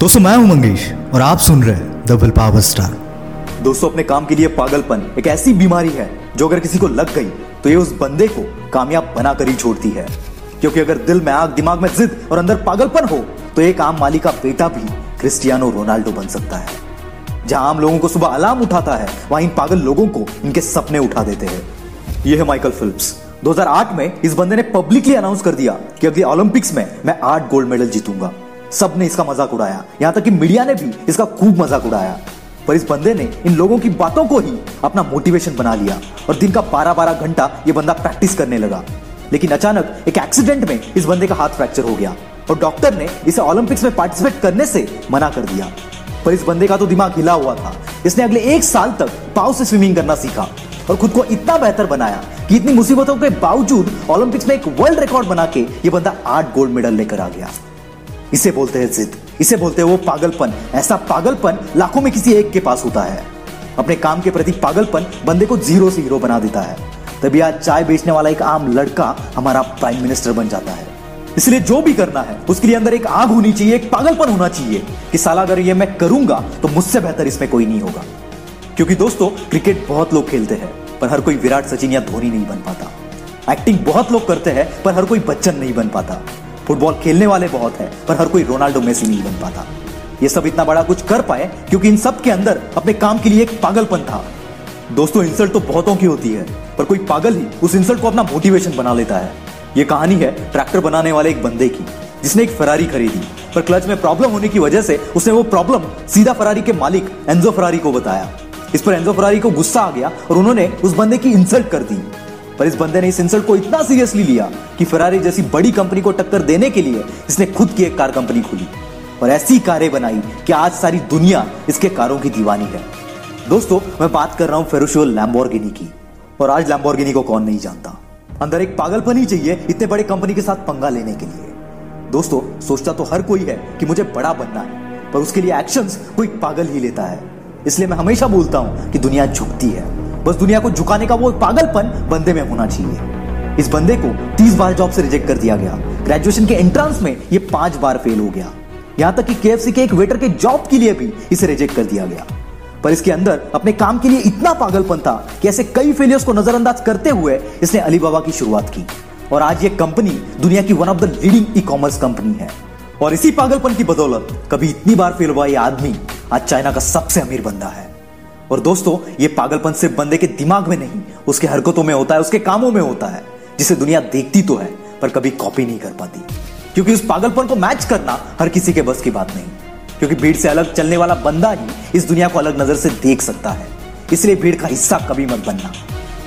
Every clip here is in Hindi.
दोस्तों मैं हूँ, मंगेश, और आप सुन रहे हैं विल पावर स्टार दोस्तों, अपने काम के लिए पागलपन एक ऐसी बीमारी है जो अगर किसी को लग गई तो ये उस बंदे को कामयाब बना कर ही छोड़ती है। क्योंकि अगर दिल में आग, दिमाग में जिद और अंदर पागलपन हो तो एक आम माली का बेटा भी क्रिस्टियानो रोनाल्डो बन सकता है। जहाँ आम लोगों को सुबह अलार्म उठाता है, वहाँ इन पागल लोगों को इनके सपने उठा देते हैं। यह है माइकल फिल्प्स। 2008 में इस बंदे ने पब्लिकली अनाउंस कर दिया कि अगले ओलंपिक्स में मैं आठ गोल्ड मेडल जीतूँगा। सबने इसका मज़ाक उड़ाया। यहाँ तक कि मीडिया ने भी इसका खूब मज़ाक उड़ाया। पर इस बंदे ने इन लोगों की बातों को ही अपना मोटिवेशन बना लिया और दिन का बारह बारह घंटा ये बंदा प्रैक्टिस करने लगा। लेकिन अचानक एक एक्सीडेंट में इस बंदे का हाथ फ्रैक्चर हो गया और डॉक्टर ने इसे ओलंपिक्स में पार्टिसिपेट करने से मना कर दिया। पर इस बंदे का तो दिमाग हिला हुआ था। इसने अगले एक साल तक पाव से स्विमिंग करना सीखा और खुद को इतना बेहतर बनाया कि इतनी मुसीबतों के बावजूद ओलंपिक्स में एक वर्ल्ड रिकॉर्ड बना के ये बंदा आठ गोल्ड मेडल लेकर आ गया। इसे बोलते हैं जिद। इसे बोलते हैं वो पागलपन। ऐसा पागलपन लाखों में किसी एक के पास होता है। अपने काम के प्रति पागलपन बंदे को ज़ीरो से हीरो बना देता है। तभी आज चाय बेचने वाला एक आम लड़का हमारा प्राइम मिनिस्टर बन जाता है। इसलिए जो भी करना है, उसके लिए अंदर एक आग होनी चाहिए, एक पागलपन होना चाहिए कि साला अगर ये मैं करूँगा तो मुझसे बेहतर इसमें कोई नहीं होगा। क्योंकि दोस्तों, क्रिकेट बहुत लोग खेलते हैं, पर हर कोई विराट सचिन या धोनी नहीं बन पाता। एक्टिंग बहुत लोग करते हैं, पर हर कोई बच्चन नहीं बन पाता। फुटबॉल खेलने वाले बहुत है, पर हर कोई रोनाल्डो, मेसी नहीं बन पाता। ये सब इतना बड़ा कुछ कर पाए क्योंकि इन सब के अंदर अपने काम के लिए एक पागलपन था। दोस्तों, इंसल्ट तो बहुतों की होती है, पर कोई पागल ही उस इंसल्ट को अपना मोटिवेशन बना लेता है। ये कहानी है ट्रैक्टर बनाने वाले एक बंदे की, जिसने एक फरारी खरीदी, पर क्लच में प्रॉब्लम होने की वजह से उसने वो प्रॉब्लम सीधा फरारी के मालिक एंजो फरारी को बताया। इस पर एंजो फरारी को गुस्सा आ गया और उन्होंने उस बंदे की इंसल्ट कर दी। पर इस बंदे ने इस इंसल्ट को इतना सीरियसली लिया कि फरारी जैसी बड़ी कंपनी को टक्कर देने के लिए इसने खुद की एक कार कंपनी खोली और ऐसी कारें बनाई कि आज सारी दुनिया इसके कारों की दीवानी है। दोस्तों, मैं बात कर रहा हूँ फेरुशियो लैम्बोर्गिनी की और आज लैम्बोर्गिनी को कौन नहीं जानता। अंदर एक पागलपन ही चाहिए इतने बड़े कंपनी के साथ पंगा लेने के लिए। दोस्तों, सोचता तो हर कोई है कि मुझे बड़ा बनना है, पर उसके लिए एक्शंस कोई पागल ही लेता है। इसलिए मैं हमेशा बोलता हूँ कि दुनिया झुकती है। बस दुनिया को झुकाने का वो पागलपन बंदे में होना चाहिए। इस बंदे को तीस बार जॉब से रिजेक्ट कर दिया गया। ग्रेजुएशन के एंट्रांस में ये पाँच बार फेल हो गया। यहाँ तक कि केएफसी के एक वेटर के जॉब के लिए भी इसे रिजेक्ट कर दिया गया। पर इसके अंदर अपने काम के लिए इतना पागलपन था कि ऐसे कई फेलियर्स को नजरअंदाज करते हुए इसने अलीबाबा की शुरुआत की। और आज ये कंपनी दुनिया की one of the leading e commerce company है। और इसी पागलपन की बदौलत कभी इतनी बार फेल हुआ ये आदमी आज चाइना का सबसे अमीर बंदा है। और दोस्तों, ये पागलपन सिर्फ़ बंदे के दिमाग में नहीं, उसके हरकतों में होता है, उसके कामों में होता है, जिसे दुनिया देखती तो है, पर कभी कॉपी नहीं कर पाती। क्योंकि उस पागलपन को मैच करना हर किसी के बस की बात नहीं, क्योंकि भीड़ से अलग चलने वाला बंदा ही इस दुनिया को अलग नज़र से देख सकता है। इसलिए भीड़ का हिस्सा कभी मत बनना।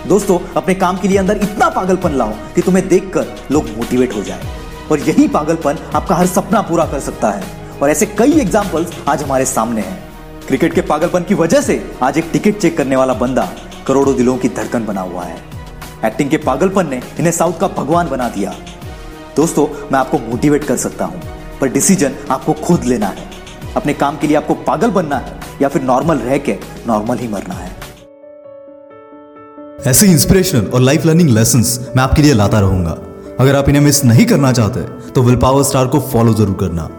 दोस्तों, अपने काम के लिए अंदर इतना पागलपन लाओ कि तुम्हें देखकर लोग मोटिवेट हो जाए। और यही पागलपन आपका हर सपना पूरा कर सकता है। और ऐसे कई एग्जाम्पल्स आज हमारे सामने हैं। क्रिकेट के पागलपन की वजह से आज एक टिकट चेक करने वाला बंदा करोड़ों दिलों की धड़कन बना हुआ है। एक्टिंग के पागलपन ने इन्हें साउथ का भगवान बना दिया। दोस्तों, मैं आपको मोटिवेट कर सकता हूँ, पर डिसीज़न आपको खुद लेना है। अपने काम के लिए आपको पागल बनना है या फिर नॉर्मल रह के नॉर्मल ही मरना है। ऐसे इंस्पिरेशनल और लाइफ लर्निंग लेसन मैं आपके लिए लाता रहूँगा। अगर आप इन्हें मिस नहीं करना चाहते तो विल पावर स्टार को फॉलो ज़रूर करना।